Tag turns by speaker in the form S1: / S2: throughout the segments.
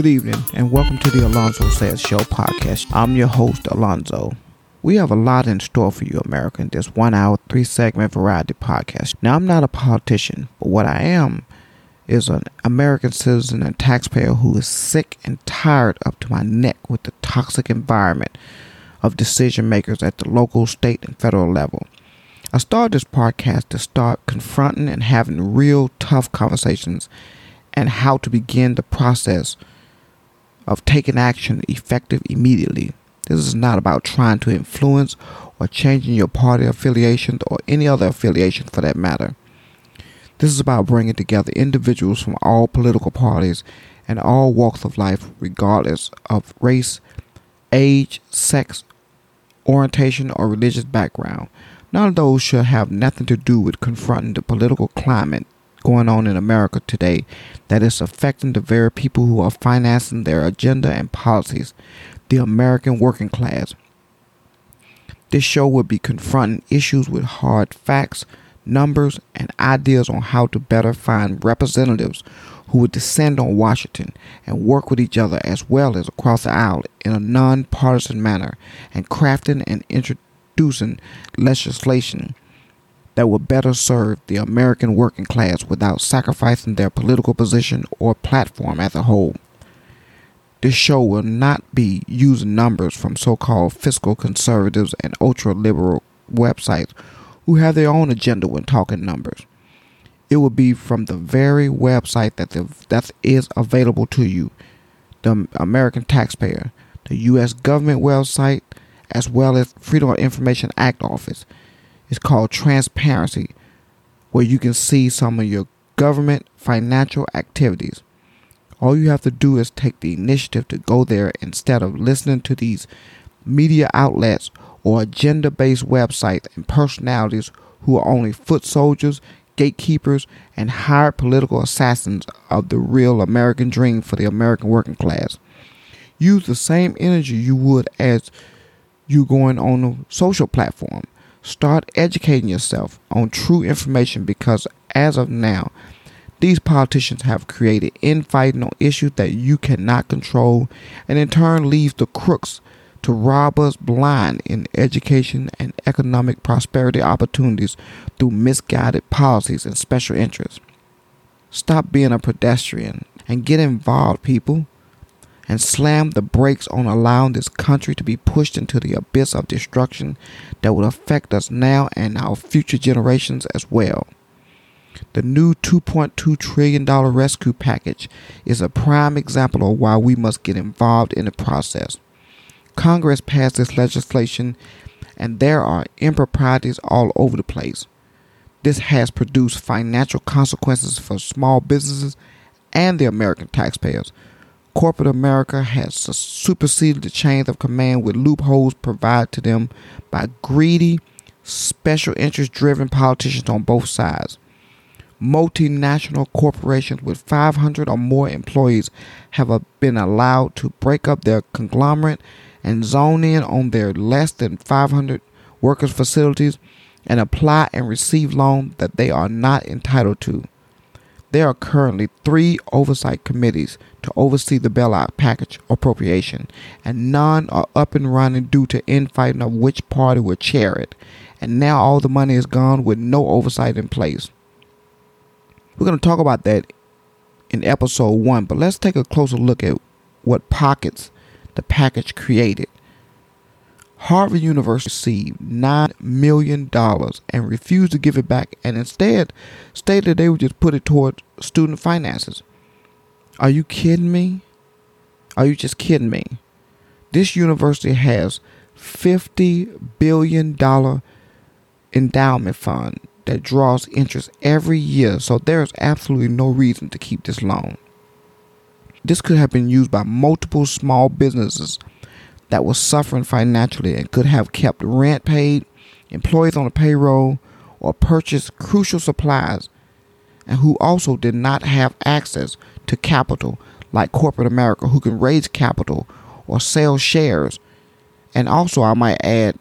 S1: Good evening, and welcome to the Alonzo Says Show podcast. I'm your host, Alonzo. We have a lot in store for you, America, in this one hour, three segment variety podcast. Now, I'm not a politician, but what I am is an American citizen and taxpayer who is sick and tired up to my neck with the toxic environment of decision makers at the local, state, and federal level. I started this podcast to start confronting and having real tough conversations and how to begin the process of taking action effective immediately. This is not about trying to influence or changing your party affiliation or any other affiliation for that matter. This is about bringing together individuals from all political parties and all walks of life, regardless of race, age, sex, orientation, or religious background. None of those should have nothing to do with confronting the political climate going on in America today that is affecting the very people who are financing their agenda and policies, the American working class. This show will be confronting issues with hard facts, numbers, and ideas on how to better find representatives who would descend on Washington and work with each other as well as across the aisle in a nonpartisan manner and crafting and introducing legislation that will better serve the American working class without sacrificing their political position or platform as a whole. This show will not be using numbers from so called fiscal conservatives and ultra liberal websites who have their own agenda when talking numbers. It will be from the very website that, the, that is available to you, the American taxpayer, the U.S. government website, as well as Freedom of Information Act office. It's called Transparency, where you can see some of your government financial activities. All you have to do is take the initiative to go there instead of listening to these media outlets or agenda based websites and personalities who are only foot soldiers, gatekeepers, and hired political assassins of the real American dream for the American working class. Use the same energy you would as you going on a social platform. Start educating yourself on true information because as of now, these politicians have created infighting on issues that you cannot control and in turn leaves the crooks to rob us blind in education and economic prosperity opportunities through misguided policies and special interests. Stop being a pedestrian and get involved, people, and slam the brakes on allowing this country to be pushed into the abyss of destruction that will affect us now and our future generations as well. The new $2.2 trillion rescue package is a prime example of why we must get involved in the process. Congress passed this legislation, and there are improprieties all over the place. This has produced financial consequences for small businesses and the American taxpayers. Corporate America has superseded the chains of command with loopholes provided to them by greedy, special interest driven politicians on both sides multinational corporations with 500 or more employees have uh, been allowed to break up their conglomerate and zone in on their less than 500 workers' facilities and apply and receive loans that they are not entitled to. There are currently three oversight committees to oversee the bailout package appropriation, and none are up and running due to infighting of which party will chair it. And now all the money is gone with no oversight in place. We're going to talk about that in episode one, but let's take a closer look at what pockets the package created. Harvard University received $9 million and refused to give it back and instead stated they would just put it toward student finances. Are you kidding me? Are you just kidding me? This university has $50 billion endowment fund that draws interest every year, so there is absolutely no reason to keep this loan. This could have been used by multiple small businesses that were suffering financially and could have kept rent paid, employees on the payroll, or purchased crucial supplies, and who also did not have access to capital like corporate America, who can raise capital or sell shares, and also, I might add,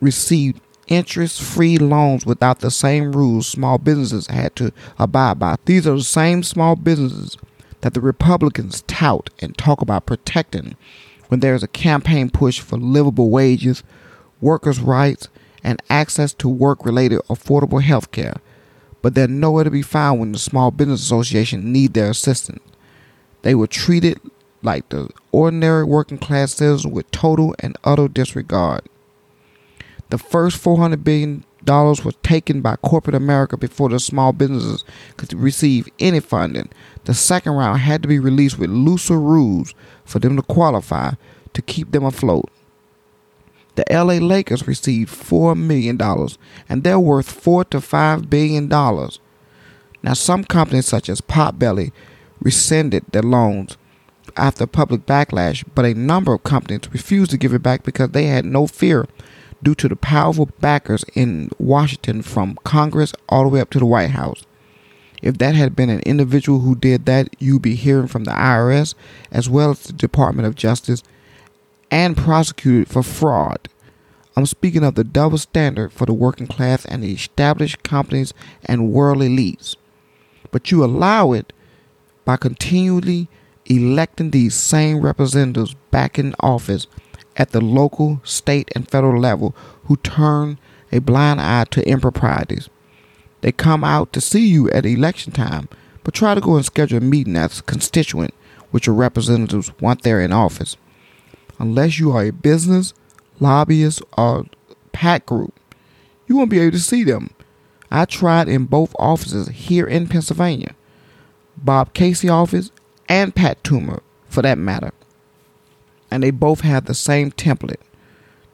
S1: received interest free loans without the same rules small businesses had to abide by. These are the same small businesses that the Republicans tout and talk about protecting when there is a campaign push for livable wages, workers' rights, and access to work related affordable health care, but they're nowhere to be found when the Small Business Association need their assistance. They were treated like the ordinary working class citizens with total and utter disregard. The first $400 billion was taken by corporate America before the small businesses could receive any funding. The second round had to be released with looser rules for them to qualify to keep them afloat. The LA Lakers received $4 million and they're worth 4 to $5 billion. Now, some companies such as Potbelly rescinded their loans after public backlash, but a number of companies refused to give it back because they had no fear due to the powerful backers in Washington from Congress all the way up to the White House. If that had been an individual who did that, you'd be hearing from the IRS as well as the Department of Justice and prosecuted for fraud. I'm speaking of the double standard for the working class and the established companies and world elites. But you allow it by continually electing these same representatives back in office at the local, state, and federal level who turn a blind eye to improprieties. They come out to see you at election time, but try to go and schedule a meeting as a constituent with your representatives once they're in office. Unless you are a business, lobbyist, or PAC group, you won't be able to see them. I tried in both offices here in Pennsylvania, Bob Casey office and Pat Toomey for that matter. And they both have the same template.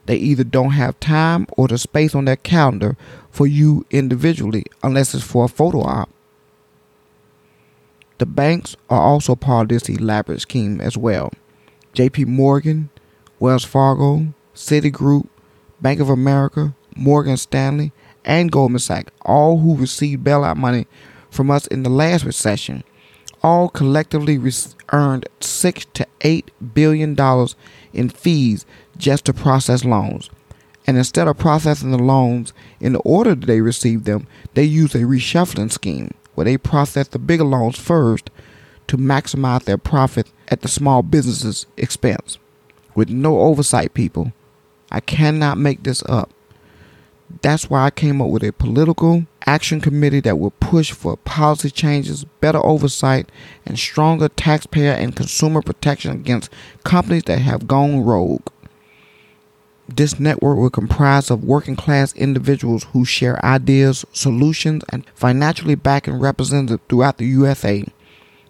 S1: They either don't have time or the space on their calendar for you individually unless it's for a photo op. The banks are also part of this elaborate scheme as well. JP Morgan, Wells Fargo, Citigroup, Bank of America, Morgan Stanley, and Goldman Sachs, all who received bailout money from us in the last recession, all collectively earned six to eight billion dollars in fees just to process loans. And instead of processing the loans in the order that they received them, they use a reshuffling scheme where they process the bigger loans first to maximize their profit at the small business's expense with no oversight, people. I cannot make this up. That's why I came up with a political action committee that will push for policy changes, better oversight, and stronger taxpayer and consumer protection against companies that have gone rogue. This network will comprise of working class individuals who share ideas, solutions, and financially backing representatives throughout the USA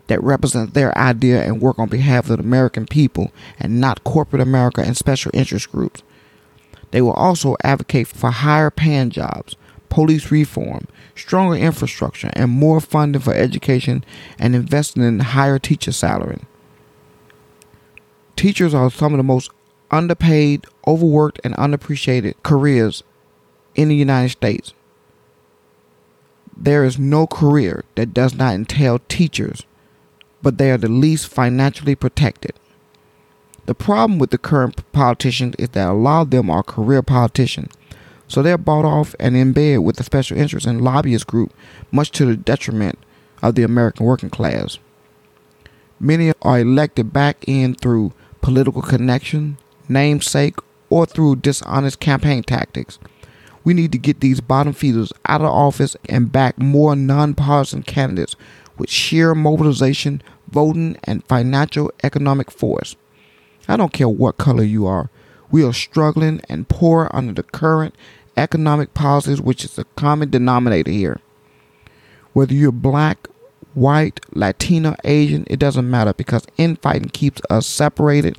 S1: that represent their idea and work on behalf of the American people and not corporate America and special interest groups. They will also advocate for higher paying jobs, police reform, stronger infrastructure, and more funding for education and investing in higher teacher salary. Teachers are some of the most underpaid, overworked, and unappreciated careers in the United States. There is no career that does not entail teachers but they are the least financially protected. The problem with the current politicians is that a lot of them are career politicians, so they're bought off and in bed with the special interest and lobbyist group, much to the detriment of the American working class. Many are elected back in through political connection, namesake, or through dishonest campaign tactics. We need to get these bottom feeders out of office and back more nonpartisan candidates with sheer mobilization, voting, and financial economic force. I don't care what color you are. We are struggling and poor under the current economic policies, which is the common denominator here. Whether you're black, white, Latina, Asian, it doesn't matter because infighting keeps us separated,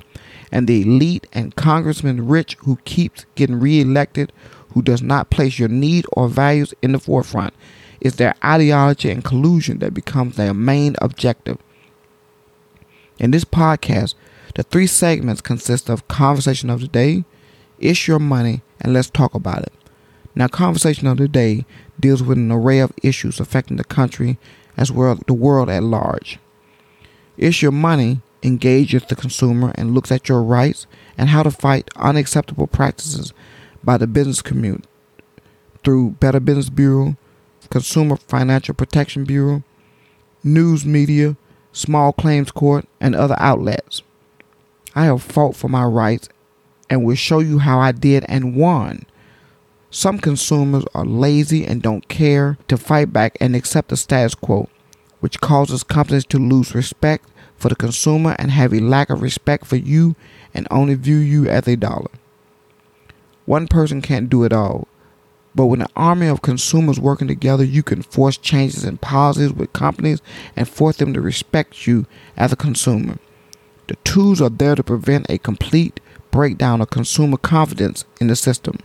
S1: and the elite and congressman rich who keeps getting reelected, who does not place your need or values in the forefront, is their ideology and collusion that becomes their main objective. In this podcast, the three segments consist of Conversation of the Day, It's Your Money, and Let's Talk About It. Now, Conversation of the Day deals with an array of issues affecting the country as well as the world at large. It's Your Money engages the consumer and looks at your rights and how to fight unacceptable practices by the business community through Better Business Bureau, Consumer Financial Protection Bureau, news media, small claims court, and other outlets. I have fought for my rights and will show you how I did and won. Some consumers are lazy and don't care to fight back and accept the status quo, which causes companies to lose respect for the consumer and have a lack of respect for you and only view you as a dollar. One person can't do it all, but with an army of consumers working together, you can force changes and policies with companies and force them to respect you as a consumer. The tools are there to prevent a complete breakdown of consumer confidence in the system,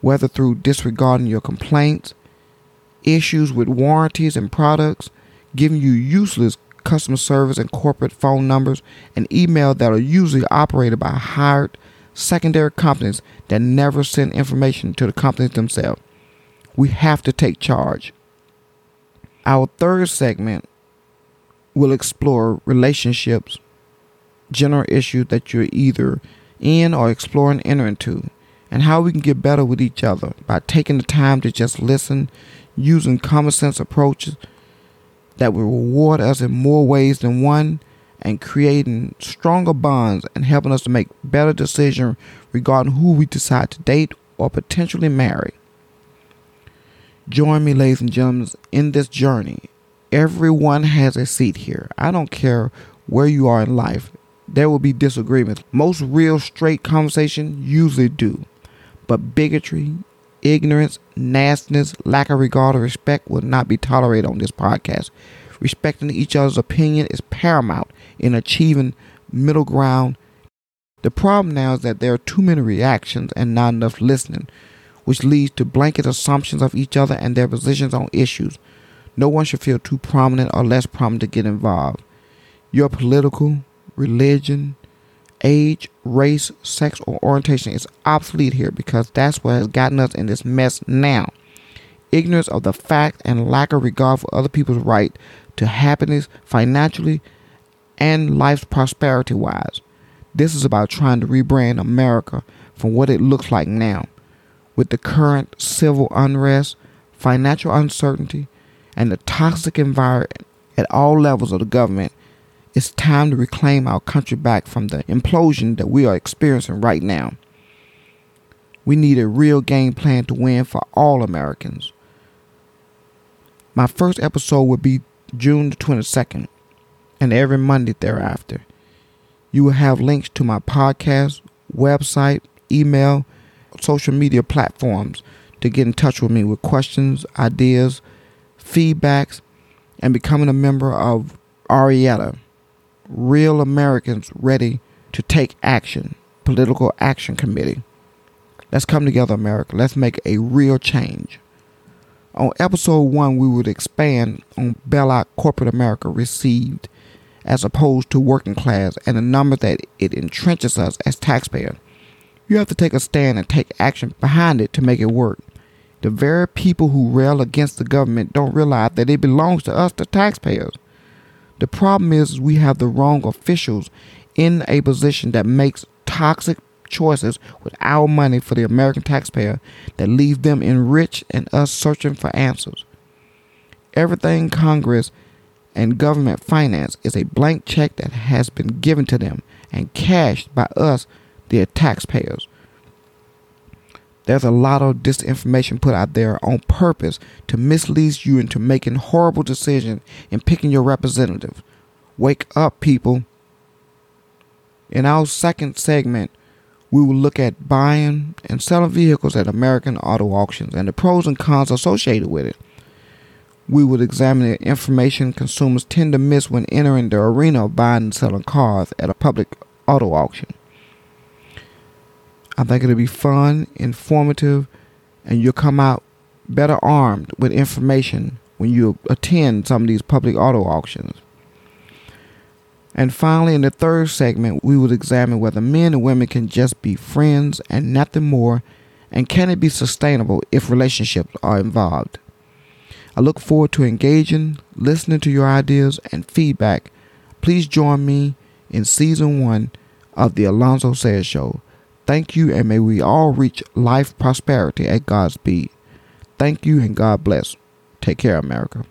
S1: whether through disregarding your complaints, issues with warranties and products, giving you useless customer service and corporate phone numbers, and email that are usually operated by hired secondary companies that never send information to the companies themselves. We have to take charge. Our third segment will explore relationships, general issues that you're either in or exploring enter into, and how we can get better with each other by taking the time to just listen, using common sense approaches that will reward us in more ways than one and creating stronger bonds and helping us to make better decisions regarding who we decide to date or potentially marry. Join me, ladies and gentlemen, in this journey. Everyone has a seat here. I don't care where you are in life. There will be disagreements. Most real straight conversation usually do. But bigotry, ignorance, nastiness, lack of regard or respect will not be tolerated on this podcast. Respecting each other's opinion is paramount in achieving middle ground. The problem now is that there are too many reactions and not enough listening, which leads to blanket assumptions of each other and their positions on issues. No one should feel too prominent or less prominent to get involved. Your political, religion, age, race, sex, or orientation is obsolete here because that's what has gotten us in this mess now. Ignorance of the fact and lack of regard for other people's right to happiness financially and life's prosperity wise. This is about trying to rebrand America from what it looks like now. With the current civil unrest, financial uncertainty, and the toxic environment at all levels of the government, it's time to reclaim our country back from the implosion that we are experiencing right now. We need a real game plan to win for all Americans. My first episode will be June the 22nd and every Monday thereafter. You will have links to my podcast, website, email, social media platforms to get in touch with me with questions, ideas, feedbacks, and becoming a member of Arietta real Americans ready to take action, political action committee. Let's come together, America. Let's make a real change. On episode one, we would expand on bailout corporate America received as opposed to working class and the number that it entrenches us as taxpayers. You have to take a stand and take action behind it to make it work. The very people who rail against the government don't realize that it belongs to us, the taxpayers. The problem is we have the wrong officials in a position that makes toxic choices with our money for the American taxpayer that leave them enriched and us searching for answers. Everything Congress and government finance is a blank check that has been given to them and cashed by us, the taxpayers. There's a lot of disinformation put out there on purpose to mislead you into making horrible decisions and picking your representative. Wake up, people. In our second segment, we will look at buying and selling vehicles at American auto auctions and the pros and cons associated with it. We will examine the information consumers tend to miss when entering the arena of buying and selling cars at a public auto auction. I think it'll be fun, informative, and you'll come out better armed with information when you attend some of these public auto auctions. And finally, in the third segment, we will examine whether men and women can just be friends and nothing more, and can it be sustainable if relationships are involved. I look forward to engaging, listening to your ideas and feedback. Please join me in season one of The Alonzo Says Show. Thank you, and may we all reach life prosperity at God's speed. Thank you, and God bless. Take care, America.